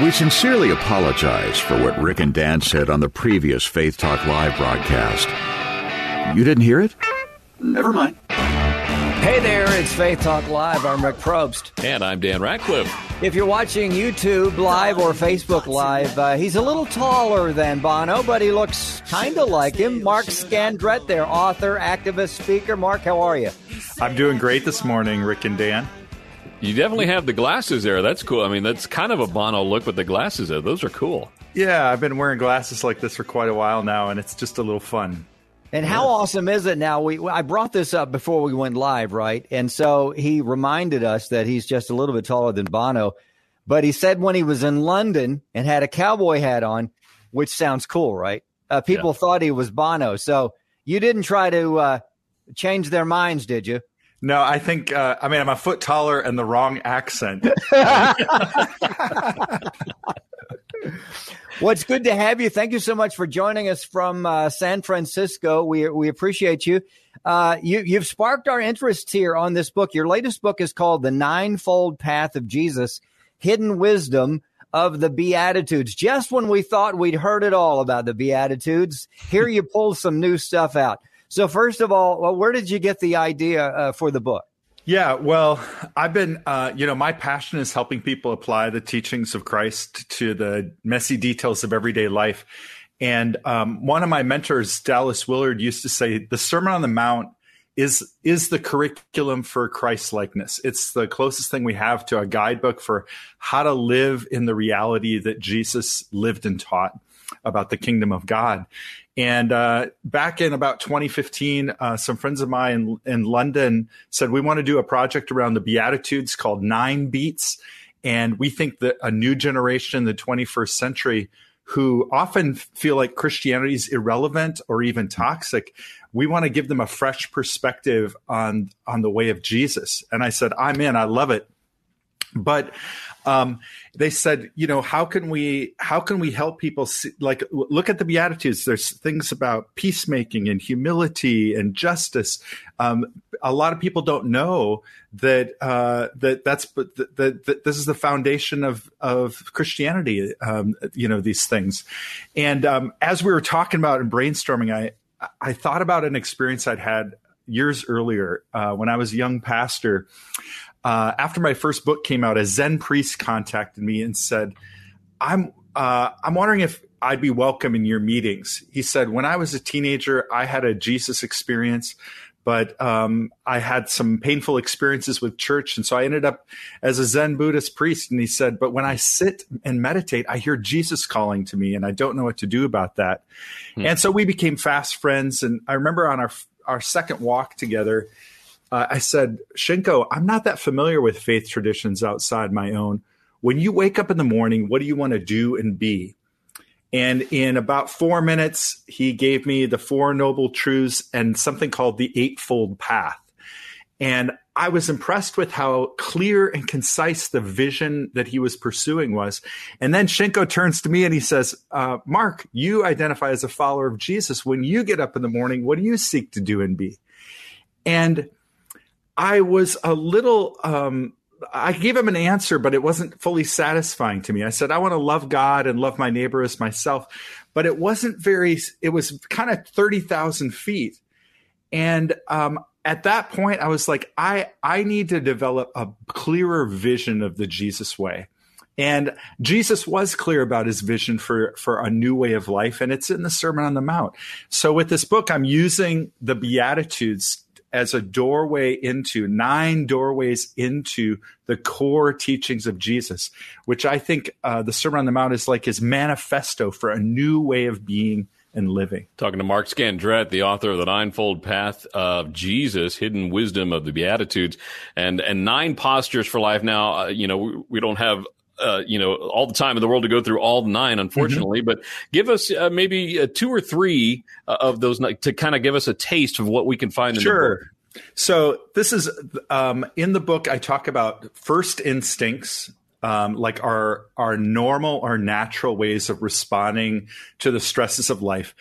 We sincerely apologize for what Rick and Dan said on the previous Faith Talk Live broadcast. You didn't hear it? Never mind. Hey there, it's Faith Talk Live. I'm Rick Probst. And I'm Dan Ratcliffe. If you're watching YouTube Live or Facebook Live, uh, he's a little taller than Bono, but he looks kind of like him. Mark Scandrette there, author, activist, speaker. Mark, how are you? I'm doing great this morning, Rick and Dan. You definitely have the glasses there. That's cool. I mean, that's kind of a Bono look with the glasses there. Those are cool. Yeah, I've been wearing glasses like this for quite a while now, and it's just a little fun. And how awesome is it now? We I brought this up before we went live, right? And so he reminded us that he's just a little bit taller than Bono, but he said when he was in London and had a cowboy hat on, which sounds cool, right? Uh, people yeah. thought he was Bono. So you didn't try to uh, change their minds, did you? No, I think uh, I mean I'm a foot taller and the wrong accent. well, it's good to have you. Thank you so much for joining us from uh, San Francisco. We we appreciate you. Uh, you you've sparked our interest here on this book. Your latest book is called The Ninefold Path of Jesus: Hidden Wisdom of the Beatitudes. Just when we thought we'd heard it all about the Beatitudes, here you pull some new stuff out. So, first of all, well, where did you get the idea uh, for the book? Yeah, well, I've been, uh, you know, my passion is helping people apply the teachings of Christ to the messy details of everyday life. And um, one of my mentors, Dallas Willard, used to say, "The Sermon on the Mount is is the curriculum for Christ likeness. It's the closest thing we have to a guidebook for how to live in the reality that Jesus lived and taught about the kingdom of God." And uh, back in about 2015, uh, some friends of mine in, in London said, We want to do a project around the Beatitudes called Nine Beats. And we think that a new generation in the 21st century who often feel like Christianity is irrelevant or even toxic, we want to give them a fresh perspective on, on the way of Jesus. And I said, I'm in, I love it. But um, they said, you know, how can we how can we help people see, like look at the beatitudes? There's things about peacemaking and humility and justice. Um, a lot of people don't know that uh, that that's that, that, this is the foundation of of Christianity. Um, you know these things, and um, as we were talking about and brainstorming, I I thought about an experience I'd had years earlier uh, when I was a young pastor uh, after my first book came out, a Zen priest contacted me and said, "I'm uh, I'm wondering if I'd be welcome in your meetings." He said, "When I was a teenager, I had a Jesus experience." But um, I had some painful experiences with church. And so I ended up as a Zen Buddhist priest. And he said, But when I sit and meditate, I hear Jesus calling to me, and I don't know what to do about that. Hmm. And so we became fast friends. And I remember on our, our second walk together, uh, I said, Shinko, I'm not that familiar with faith traditions outside my own. When you wake up in the morning, what do you want to do and be? And in about four minutes, he gave me the Four Noble Truths and something called the Eightfold Path. And I was impressed with how clear and concise the vision that he was pursuing was. And then Shinko turns to me and he says, uh, Mark, you identify as a follower of Jesus. When you get up in the morning, what do you seek to do and be? And I was a little, um, I gave him an answer, but it wasn't fully satisfying to me. I said, I want to love God and love my neighbor as myself, but it wasn't very, it was kind of 30,000 feet. And, um, at that point, I was like, I, I need to develop a clearer vision of the Jesus way. And Jesus was clear about his vision for, for a new way of life, and it's in the Sermon on the Mount. So with this book, I'm using the Beatitudes as a doorway into nine doorways into the core teachings of Jesus, which I think uh, the Sermon on the Mount is like his manifesto for a new way of being and living. Talking to Mark Scandrette, the author of the Ninefold Path of Jesus, Hidden Wisdom of the Beatitudes, and and nine postures for life. Now, uh, you know, we, we don't have uh, you know, all the time in the world to go through all nine, unfortunately. Mm-hmm. But give us uh, maybe uh, two or three uh, of those to kind of give us a taste of what we can find in sure. the book. So this is um, in the book. I talk about first instincts, um, like our our normal, our natural ways of responding to the stresses of life,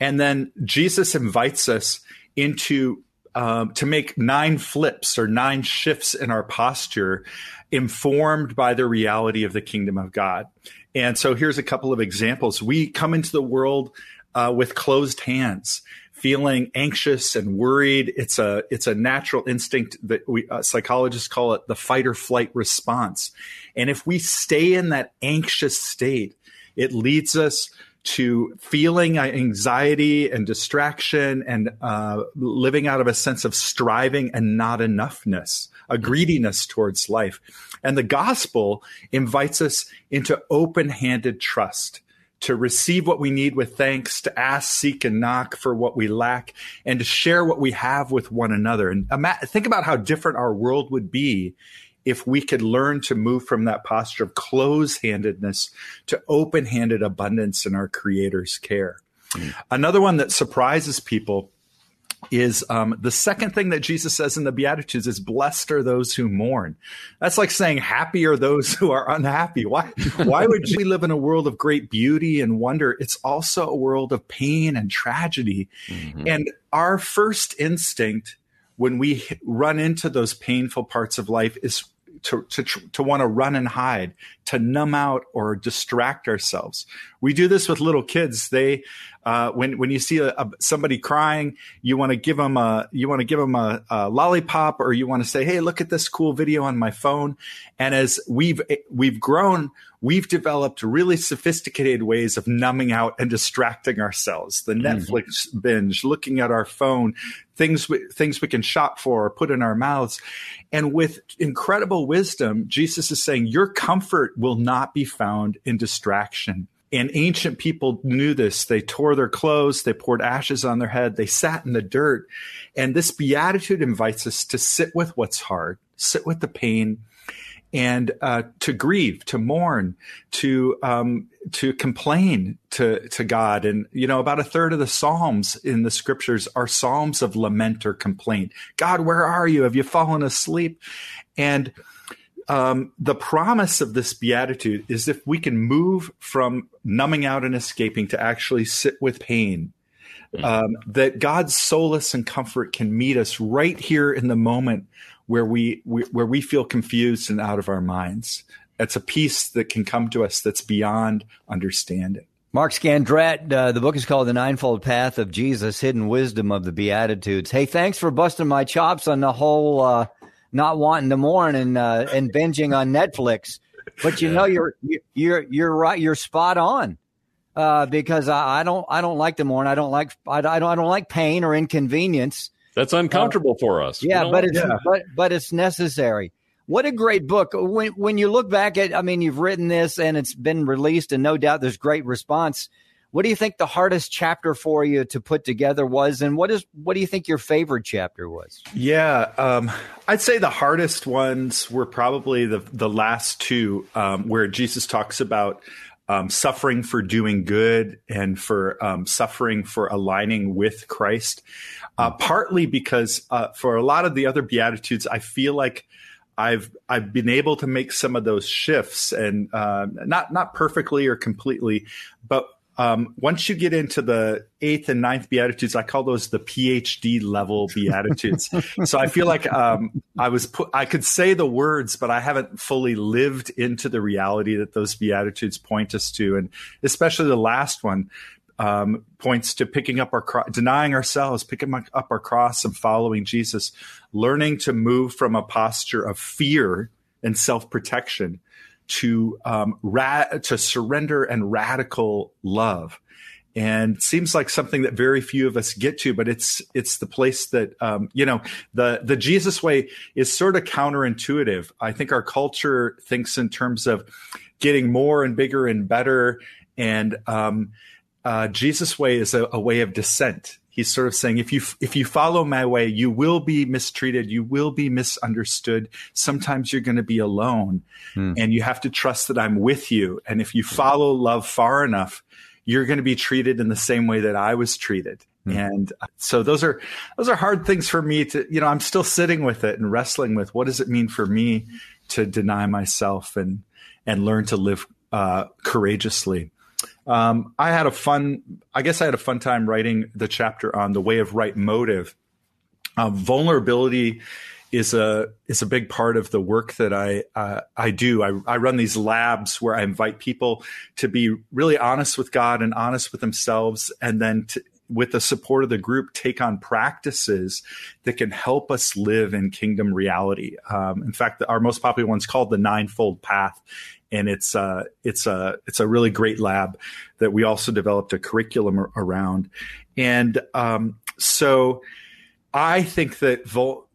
and then Jesus invites us into um, to make nine flips or nine shifts in our posture, informed by the reality of the kingdom of God. And so here's a couple of examples. We come into the world uh, with closed hands feeling anxious and worried. It's a it's a natural instinct that we uh, psychologists call it the fight or flight response. And if we stay in that anxious state, it leads us to feeling anxiety and distraction and uh, living out of a sense of striving and not enoughness, a greediness towards life. And the gospel invites us into open handed trust to receive what we need with thanks, to ask, seek, and knock for what we lack, and to share what we have with one another. And think about how different our world would be if we could learn to move from that posture of close handedness to open handed abundance in our Creator's care. Mm. Another one that surprises people is um, the second thing that Jesus says in the Beatitudes is blessed are those who mourn. That's like saying happy are those who are unhappy. Why, why would we live in a world of great beauty and wonder? It's also a world of pain and tragedy. Mm-hmm. And our first instinct when we run into those painful parts of life is to, to, to want to run and hide, to numb out or distract ourselves. We do this with little kids. They, uh, when, when you see a, a, somebody crying, you want to give them a, you want to give them a, a, lollipop or you want to say, Hey, look at this cool video on my phone. And as we've, we've grown, we've developed really sophisticated ways of numbing out and distracting ourselves. The mm-hmm. Netflix mm-hmm. binge, looking at our phone, things we, things we can shop for or put in our mouths. And with incredible wisdom, Jesus is saying your comfort will not be found in distraction. And ancient people knew this. They tore their clothes, they poured ashes on their head, they sat in the dirt. And this beatitude invites us to sit with what's hard, sit with the pain, and uh, to grieve, to mourn, to um, to complain to to God. And you know, about a third of the psalms in the scriptures are psalms of lament or complaint. God, where are you? Have you fallen asleep? And um, the promise of this beatitude is if we can move from numbing out and escaping to actually sit with pain, hmm. um, that God's solace and comfort can meet us right here in the moment where we, we, where we feel confused and out of our minds. It's a peace that can come to us that's beyond understanding. Mark Scandrette, uh, the book is called The Ninefold Path of Jesus, Hidden Wisdom of the Beatitudes. Hey, thanks for busting my chops on the whole uh, not wanting to mourn and uh, and binging on Netflix. But you know, you're you're you're right. You're spot on uh, because I, I, don't I don't like to mourn. I don't like I, I don't I don't like pain or inconvenience. That's uncomfortable uh, for us. Yeah, but it's yeah. but but it's necessary. What a great book. When when you look back at I mean you've written this and it's been released and no doubt there's great response. What do you think the hardest chapter for you to put together was and what is what do you think your favorite chapter was? Yeah, um, I'd say the hardest ones were probably the the last two um, where Jesus talks about um, suffering for doing good and for um, suffering for aligning with Christ. Uh, partly because uh, for a lot of the other beatitudes, I feel like I've I've been able to make some of those shifts and uh, not not perfectly or completely, but um, once you get into the eighth and ninth beatitudes, I call those the PhD level beatitudes. so I feel like um, I was put, I could say the words, but I haven't fully lived into the reality that those beatitudes point us to, and especially the last one um, points to picking up our cro- denying ourselves, picking up our cross, and following Jesus, learning to move from a posture of fear and self protection to um, ra- to surrender and radical love. And seems like something that very few of us get to but it's it's the place that um, you know the the jesus way is sort of counterintuitive. I think our culture thinks in terms of getting more and bigger and better. And um, uh, jesus way is a, a way of descent he's sort of saying if you if you follow my way you will be mistreated you will be misunderstood. Sometimes you're going to be alone hmm. and you have to trust that i'm with you. And if you follow love far enough you're going to be treated in the same way that i was treated. Hmm. and uh, so those are those are hard things for me to you know i'm still sitting with it and wrestling with what does it mean for me to deny myself and and learn to live uh, courageously um, I had a fun, I guess I had a fun time writing the chapter on the way of right motive. Uh, vulnerability is a is a big part of the work that I uh, I do. I, I run these labs where I invite people to be really honest with God and honest with themselves, and then to, with the support of the group, take on practices that can help us live in kingdom reality. Um, in fact, our most popular one is called the Ninefold Path, and it's uh, it's a it's a really great lab that we also developed a curriculum around, and um, so I think that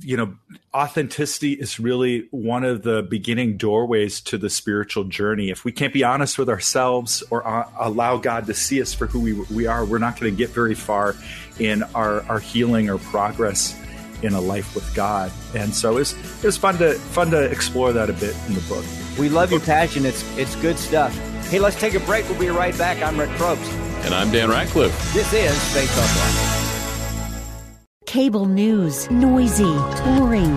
you know authenticity is really one of the beginning doorways to the spiritual journey. If we can't be honest with ourselves or uh, allow God to see us for who we, we are, we're not going to get very far in our, our healing or progress in a life with God. And so it was, it was fun to fun to explore that a bit in the book. We love your passion. It's it's good stuff. Hey, let's take a break. We'll be right back. I'm Rick Probst. And I'm Dan Ratcliffe. This is Faith Talk Live. Cable news, noisy, boring,